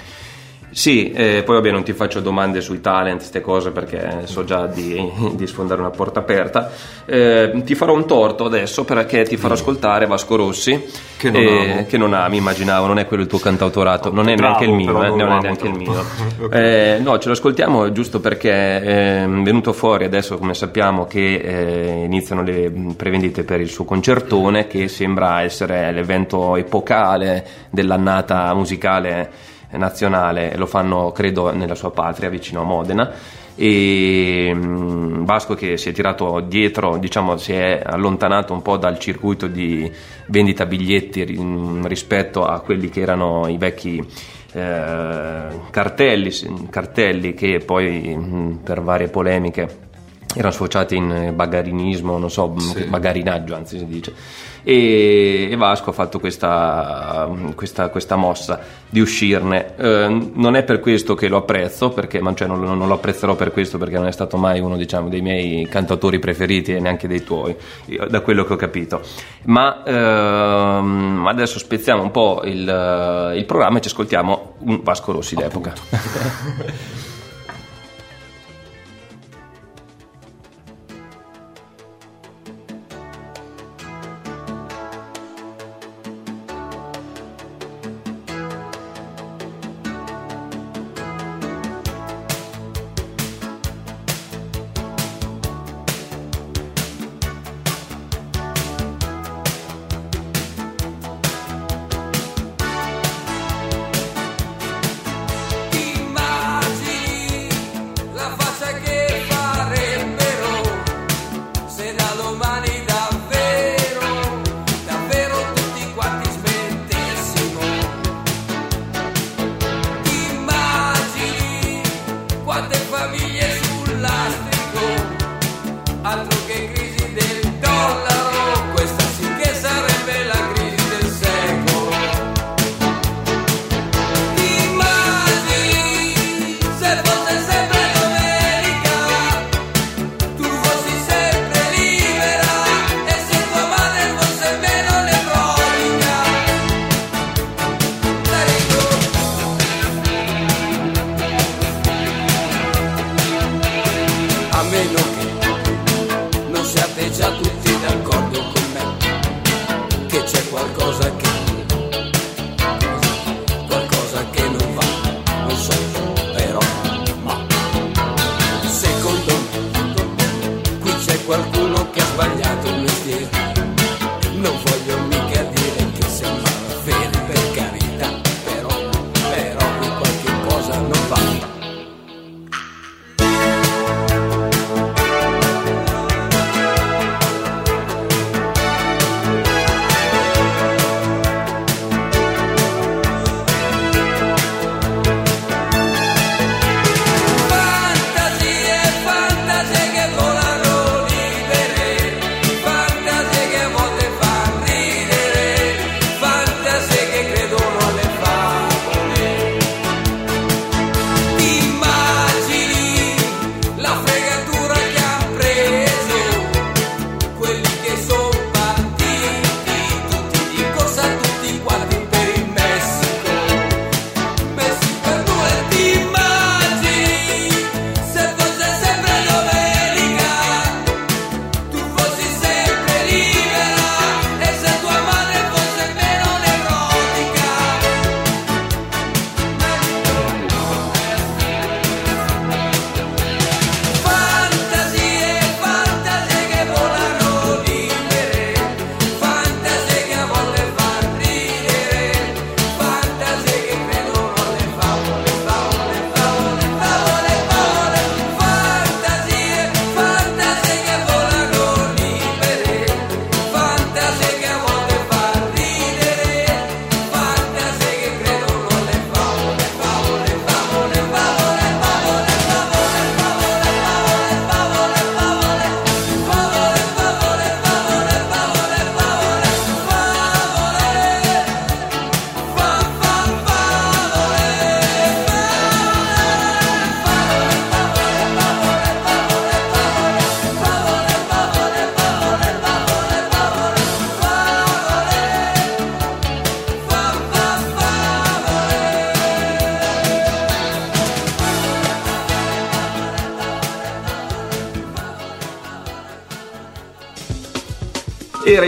Sì, eh, poi vabbè non ti faccio domande sui talent, queste cose perché so già di, di sfondare una porta aperta. Eh, ti farò un torto adesso perché ti farò ascoltare Vasco Rossi, Che non eh, che non ami, immaginavo, non è quello il tuo cantautorato, non è Bravo, neanche il mio, eh, non non è neanche il mio. Ok. Eh, no, ce lo ascoltiamo giusto perché è venuto fuori adesso, come sappiamo, che eh, iniziano le prevendite per il suo concertone, che sembra essere l'evento epocale dell'annata musicale nazionale, lo fanno credo nella sua patria, vicino a Modena. E mh, Vasco che si è tirato dietro, diciamo, si è allontanato un po' dal circuito di vendita biglietti mh, rispetto a quelli che erano i vecchi eh, cartelli, cartelli che poi mh, per varie polemiche erano sfociati in eh, bagarinismo, non so, bagarinaggio anzi si dice. E, e Vasco ha fatto questa, questa- questa mossa di uscirne. Eh, non è per questo che lo apprezzo, perché, ma cioè non, lo- non lo apprezzerò per questo perché non è stato mai uno diciamo, dei miei cantautori preferiti e neanche dei tuoi, da quello che ho capito. Ma ehm, adesso spezziamo un po' il, il programma e ci ascoltiamo un Vasco Rossi d'epoca.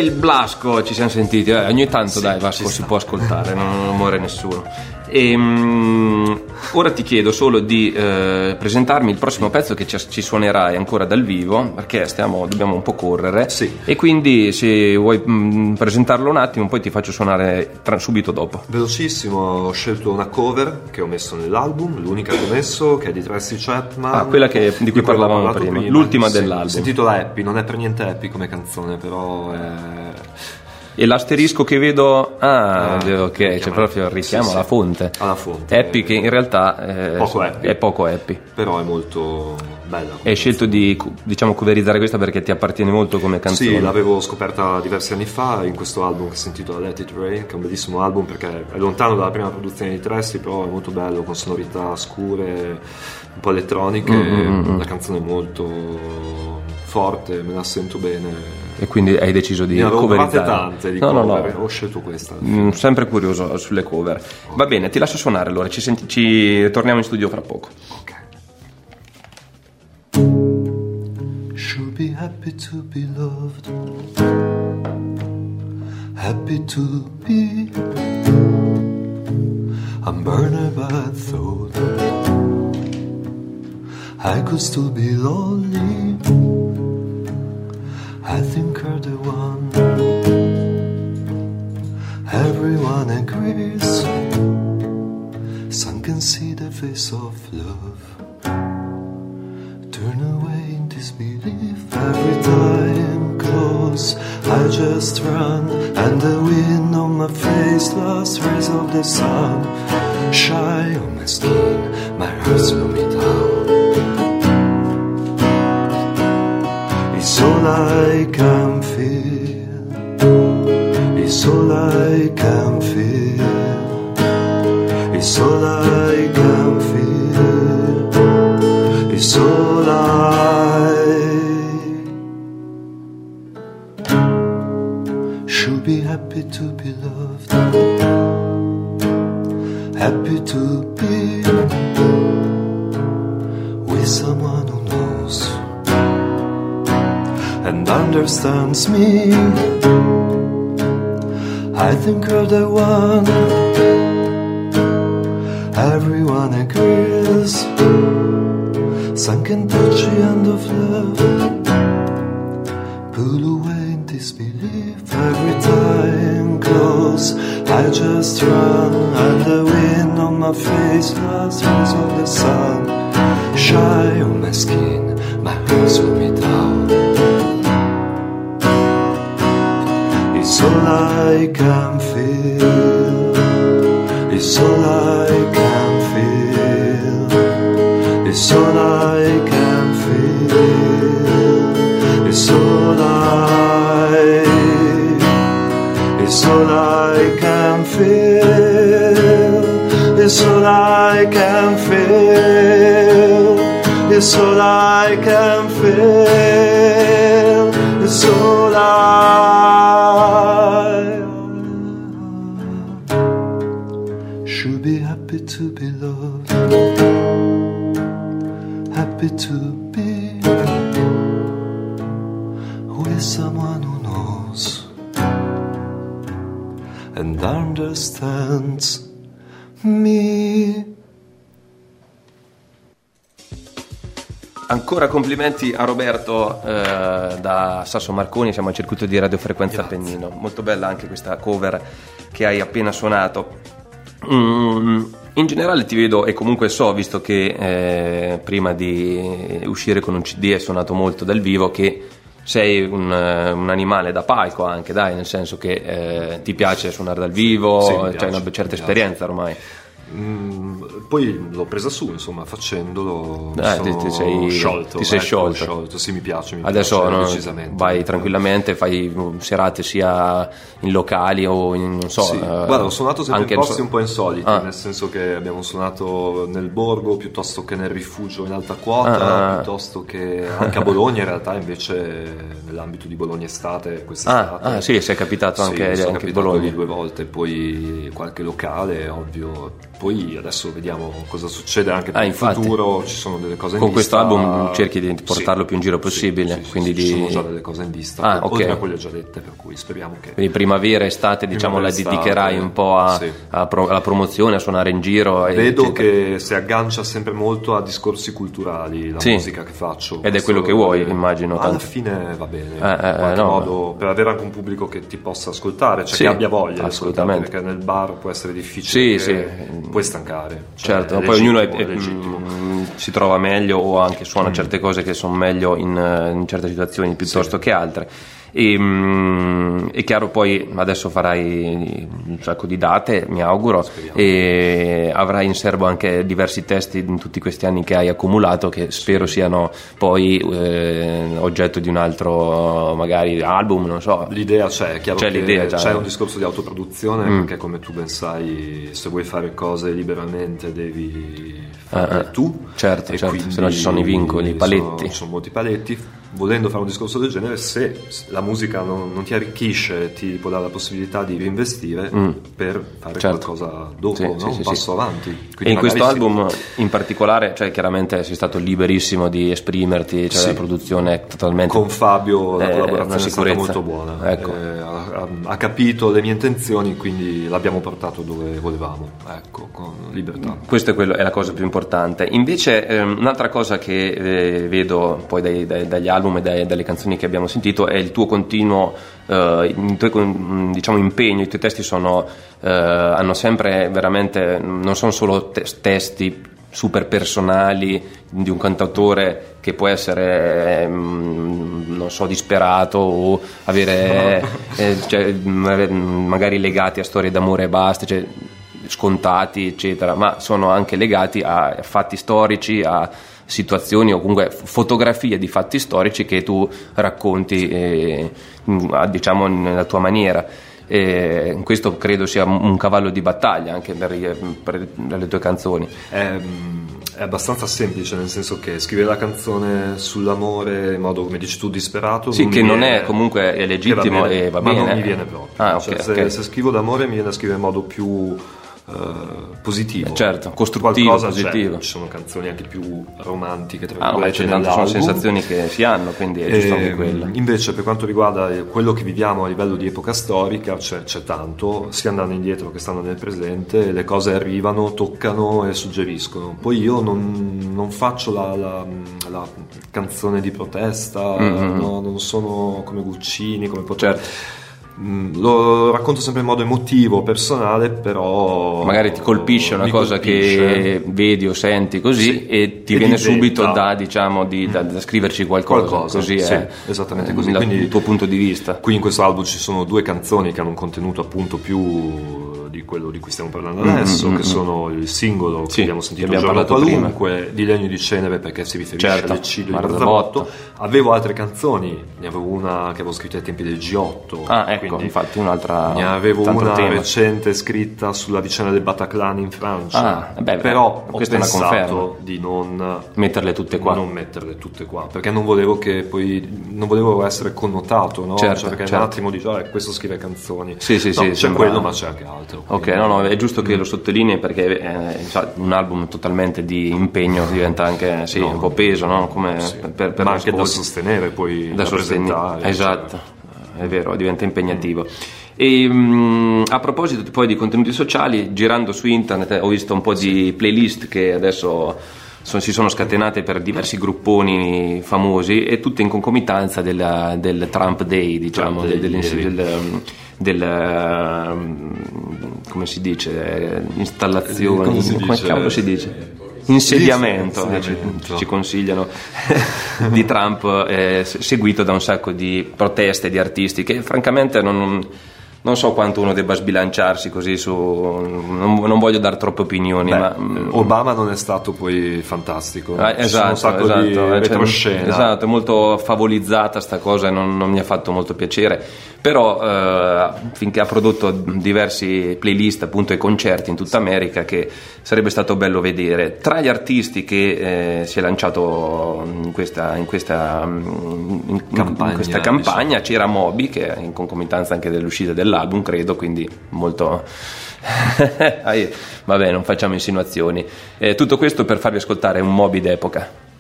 il Blasco, ci siamo sentiti, eh, ogni tanto dai Vasco si può ascoltare, non, non muore nessuno. E, mm, ora ti chiedo solo di eh, presentarmi il prossimo pezzo che ci, ci suonerai ancora dal vivo, perché stiamo, dobbiamo un po' correre. Sì. E quindi se vuoi mm, presentarlo un attimo, poi ti faccio suonare tra- subito dopo. Velocissimo, ho scelto una cover che ho messo nell'album, l'unica che ho messo, che è di Tracy Chapman. Ah, quella che- di cui ho parlavamo parlato prima, l'ultima Sì, dell'album. Si intitola Happy, non è per niente happy come canzone, però è... E l'asterisco che vedo, ah, Ah, ok, c'è richiama- proprio il richiamo sì, sì. alla fonte. Alla fonte. Happy che in realtà eh, Poco happy. è poco happy. Però è molto bella. Hai scelto di diciamo coverizzare questa perché ti appartiene molto come canzone. Sì, l'avevo scoperta diversi anni fa in questo album che si intitola Let It Rain, che è un bellissimo album perché è lontano dalla prima produzione di Tracy, però è molto bello, con sonorità scure, un po' elettroniche, Mm, la canzone è molto forte, me la sento bene. E quindi hai deciso di Ne coverizzare. tante di no, no, cover, no. ho scelto questa. Mm, sempre curioso sulle cover. Va bene, ti lascio suonare allora, ci, senti- ci torniamo in studio fra poco. Ok. Happy to be loved, happy to be. I'm burned by thought. I could still be lonely. I think you're the one. Everyone agrees. Some can see the face of love. Turn away in disbelief every time close. I just run, and the wind on my face, last rays of the sun, shy on my skin. My heart slow me down. It's all I can feel. It's all I can feel. It's all I can feel. It's all happy to be with someone who knows and understands me. I think you're the one. Everyone agrees. Some can touch the end of love. Pull away in disbelief every time close. I just run, and the wind on my face, last rays of the sun, shy on my skin. My heart slow me down. It's all I can feel. It's all I can feel. It's all I can all I can feel. It's all I can feel. It's all I can feel. It's all I should be happy to be loved, happy to and understands me. Ancora complimenti a Roberto eh, da Sasso Marconi, siamo al circuito di radiofrequenza Appennino. Molto bella anche questa cover che hai appena suonato. Mm, in generale ti vedo e comunque so, visto che eh, prima di uscire con un CD hai suonato molto dal vivo, che sei un, eh, un animale da palco anche, dai, nel senso che eh, ti piace suonare dal vivo, Sì, c'hai piace, una certa esperienza ormai. Mm, poi l'ho presa su, insomma, facendolo sono ti- ti sei- sciolto. ti sei ecco, sciolto. Sì, mi piace, mi Adesso piace no, vai tranquillamente, fai mm, serate sia in locali o in non so. Sì. eh, Guarda, ho suonato sempre in posti so- un po' insoliti, Ah. nel senso che abbiamo suonato nel borgo piuttosto che nel rifugio in alta quota, Ah, ah. piuttosto che anche a Bologna in realtà invece nell'ambito di Bologna estate Ah, quest'estate. ah, sì, sei capitato Sì, anche, sono anche a capitato Bologna. due volte, poi qualche locale, ovvio. Poi adesso vediamo cosa succede anche per Ah, il futuro, ci sono delle cose in Con vista. questo album cerchi di Sì, portarlo più in giro sì, possibile, sì, sì, quindi sì, di- ci sono già delle cose in vista, Ah, ok. oltre a quelle già dette, per cui speriamo che Quindi primavera, estate, diciamo, la Primavera, dedicherai estate, un po' a- sì. a pro- alla promozione, a suonare in giro. Vedo che si aggancia sempre molto a discorsi culturali la Sì. musica che faccio. Ed è quello che vuoi, immagino, Alla tanto. fine va bene, Eh, eh, in qualche no, modo, per avere anche un pubblico che ti possa ascoltare, cioè Sì, che abbia voglia di ascoltare, assolutamente. perché nel bar può essere difficile, Sì, sì. Puoi stancare. Cioè, Certo, poi ognuno è- è- mm, si trova meglio o anche suona certe cose che sono meglio in, eh, in certe situazioni piuttosto Sì. che altre. E, mm, è chiaro poi adesso farai un sacco di date, mi auguro, e avrai in serbo anche diversi testi in tutti questi anni che hai accumulato che spero siano poi eh, oggetto di un altro magari album, non so. L'idea c'è, è chiaro C'è l'idea già. c'è un discorso di autoproduzione Mm. perché come tu ben sai se vuoi fare cose liberamente devi farle Ah, ah. tu Certo, certo, se no ci sono i vincoli, i paletti. sono, ci sono molti paletti volendo fare un discorso del genere se la musica non, non ti arricchisce ti può dare la possibilità di reinvestire per fare Certo. qualcosa dopo Sì, no? sì, un sì, passo avanti. E Quindi in questo album in particolare, cioè chiaramente sei stato liberissimo di esprimerti, cioè la produzione è totalmente con Fabio la Eh, collaborazione una è stata molto buona. Ecco. Eh, ha, ha- capito le mie intenzioni quindi l'abbiamo portato dove volevamo. Ecco con libertà. Questa è, quello- è la cosa più importante. Invece, ehm, un'altra cosa che eh, vedo poi dai- dai- dagli album e dai- dalle canzoni che abbiamo sentito è il tuo continuo eh, il tuo, con- diciamo, impegno. I tuoi testi sono, eh, hanno sempre veramente, non sono solo te- testi super personali di un cantautore che può essere ehm, non so disperato o avere eh, cioè, ma- magari legati a storie d'amore e basta cioè, scontati eccetera ma sono anche legati a fatti storici a situazioni o comunque fotografie di fatti storici che tu racconti eh, diciamo nella tua maniera e questo credo sia un cavallo di battaglia anche per, per le tue canzoni è, è abbastanza semplice nel senso che scrivere la canzone sull'amore in modo come dici tu disperato Sì, non che non viene- è comunque è legittimo che bene, e va ma bene. non mi viene proprio Ah, ok, Cioè, se, ok. se scrivo d'amore mi viene a scrivere in modo più eh, positivo Eh, certo, costruttivo, Qualcosa c'è. positivo. ci sono canzoni anche più romantiche tra ah, no, virgolette, c'è tanto sono sensazioni che si hanno quindi è giusto anche Ehm, quello Invece, per quanto riguarda quello che viviamo a livello di epoca storica, c'è, c'è tanto, sia andando indietro che stando nel presente, le cose arrivano, toccano e suggeriscono. Poi io non, non faccio la, la- la canzone di protesta, Mm-hmm. no, non sono come Guccini, come Potere. Certo. Mm, Lo racconto sempre in modo emotivo, personale, però. magari ti colpisce una cosa colpisce. che vedi o senti così Sì. e ti E viene diventa- subito da, diciamo, di, da, da scriverci qualcosa, Qualcosa, così sì, è esattamente così. la- Quindi- il tuo punto di vista Qui in questo album ci sono due canzoni che hanno un contenuto appunto più di quello di cui stiamo parlando adesso, che sono il singolo Mm, Sì, che abbiamo sentito che abbiamo Giorno parlato qualunque, di Legno di Cenere perché si riferisce Certo, all'eccidio di Marzabotto. Zabotto. Avevo altre canzoni, ne avevo una che avevo scritto ai tempi del G8. ah ecco infatti un'altra ne avevo una tema. recente scritta sulla vicenda del Bataclan in Francia. Ah, beh, però ho pensato di non metterle tutte qua non metterle tutte qua perché non volevo che poi non volevo essere connotato no? Certo, Cioè, perché certo. un attimo dici "Ah, questo scrive canzoni Sì, sì, No, sì, c'è sembra- quello ma c'è anche altro Ok, no, no, è giusto che lo sottolinei perché eh, sa, un album totalmente di impegno diventa anche sì, No. un po' peso, no? Come Sì. per, per ma anche da sostenere poi da da, sostenere. presentare Esatto, cioè. è vero, diventa impegnativo. E, mm, a proposito poi di contenuti sociali, girando su internet ho visto un po' di playlist che adesso sono- si sono scatenate per diversi grupponi famosi e tutte in concomitanza della- del Trump Day, diciamo, Trump Day del, del- del- ehm, come si dice, eh, installazione, Come si dice? cavolo si dice? Insediamento, eh, ci, Insediamento. ci consigliano di Trump eh, se- seguito da un sacco di proteste di artisti che francamente non, non- so quanto uno debba sbilanciarsi così su non, non voglio dare troppe opinioni Beh, ma mm, Obama non è stato poi fantastico Ah, esatto, un sacco esatto, di eh, cioè, retroscena esatto, è molto favolizzata sta cosa e non, non mi ha fatto molto piacere. Però eh, finché ha prodotto diversi playlist appunto e concerti in tutta America che sarebbe stato bello vedere. Tra gli artisti che eh, si è lanciato in questa, in questa, mm, in- Campagna, in questa campagna c'era Moby che è in concomitanza anche dell'uscita dell'album credo, quindi molto... Vabbè, non facciamo insinuazioni. Eh, tutto questo per farvi ascoltare un Moby d'epoca.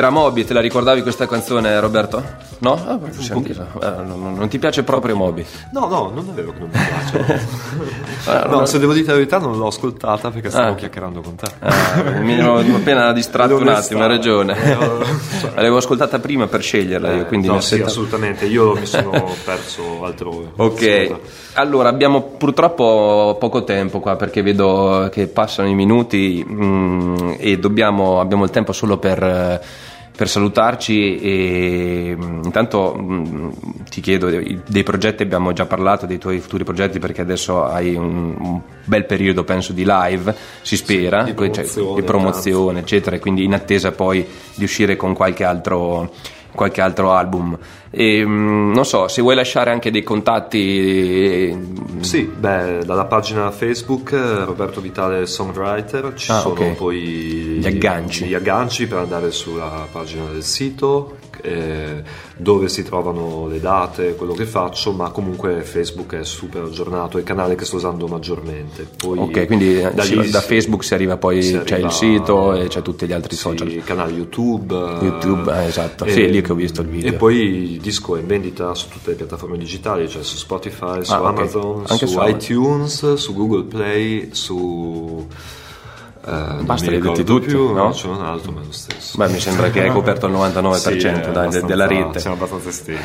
Era Moby, te la ricordavi questa canzone Roberto? No? Ah. Eh, non, non ti piace proprio Moby? No, no, non è vero che non mi piace. Ah, no, se devo dire la verità non l'ho ascoltata perché stavo Ah. chiacchierando con te. Ah, mi ero appena distratto un attimo, hai ragione. Eh, L'avevo ascoltata prima per sceglierla io, Eh, quindi no, mi sì, aspettavo- assolutamente, io mi sono perso altrove. Ok, allora abbiamo purtroppo poco tempo qua perché vedo che passano i minuti mm, e dobbiamo, abbiamo il tempo solo per, eh, per salutarci e mm, intanto mm, ti chiedo dei, dei progetti, abbiamo già parlato dei tuoi futuri progetti perché adesso hai un, un bel periodo penso di live, si spera, di poi c'è- promozione, di promozione eccetera e quindi in attesa poi di uscire con qualche altro qualche altro album e mm, non so se vuoi lasciare anche dei contatti mm, Sì, beh, dalla pagina Facebook eh, Roberto Vitale Songwriter ci Ah, sono ok. poi Gli agganci. gli agganci per andare sulla pagina del sito eh, dove si trovano le date, quello che faccio, ma comunque Facebook è super aggiornato, è il canale che sto usando maggiormente. Poi ok quindi eh, da Facebook si arriva poi si c'è arriva- il sito e c'è tutti gli altri sì, social il canale YouTube eh, YouTube, eh, esatto. Sì, è lì che ho visto il video. e poi il disco è in vendita su tutte le piattaforme digitali cioè su Spotify, su Ah. Amazon, Anche su su iTunes su Google Play su eh, non Basta, li hai detti tutti, più, no? c'è un altro ma è lo stesso. Beh, mi sembra che hai coperto il 99% Sì, è dai, de- della rete. siamo abbastanza estesi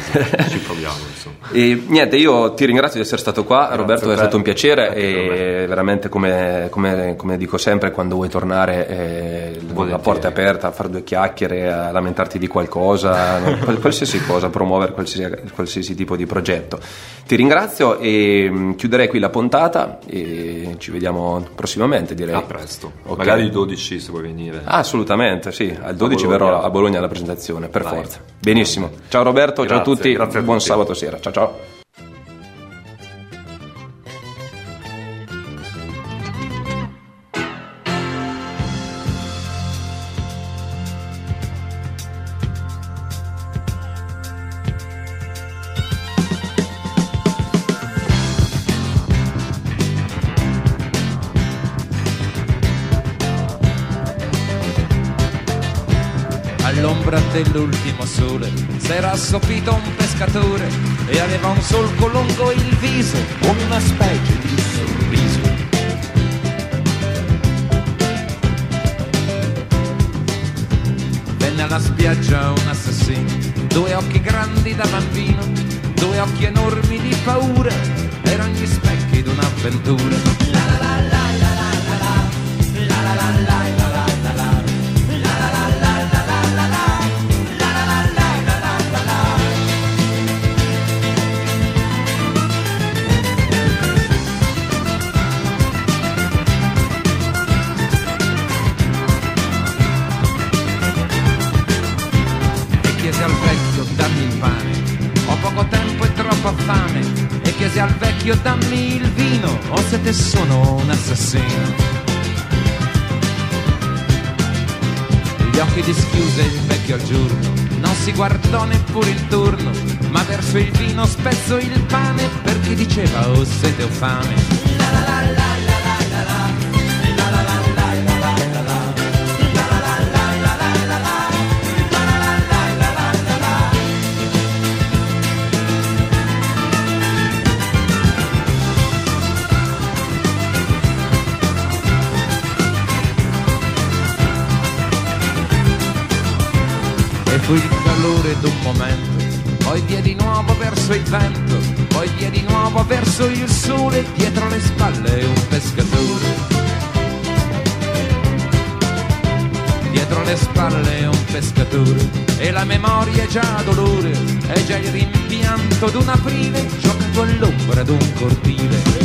ci proviamo insomma. E niente, io ti ringrazio di essere stato qua, Roberto, a è stato un piacere Anche e veramente come, come- come dico sempre, quando vuoi tornare eh, la porta è aperta a fare due chiacchiere, a lamentarti di qualcosa, qual- qualsiasi cosa, promuovere qualsiasi, qualsiasi tipo di progetto. Ti ringrazio e mh, chiuderei qui la puntata e ci vediamo prossimamente direi. a presto Ok. magari il 12 se vuoi venire Ah, assolutamente, sì, al 12 Bologna. verrò a Bologna alla presentazione, per Vai. forza. Benissimo. Ciao Roberto, ciao a Grazie, tutti, grazie a buon tutti. sabato sera. Ciao ciao. All'ombra dell'ultimo sole s'era assopito un pescatore e aveva un solco lungo il viso, una specie di sorriso. Venne alla spiaggia un assassino, due occhi grandi da bambino, due occhi enormi di paura, erano gli specchi di vino, o se te sono un assassino. Gli occhi dischiuse il vecchio al giorno, non si guardò neppure intorno, ma verso il vino spezzò il pane perché diceva o sete o fame. E d'un momento, poi via di nuovo verso il vento, poi via di nuovo verso il sole, dietro le spalle un pescatore. Dietro le spalle un pescatore, e la memoria è già dolore, è già il rimpianto d'un aprile, giocato all'ombra d'un cortile.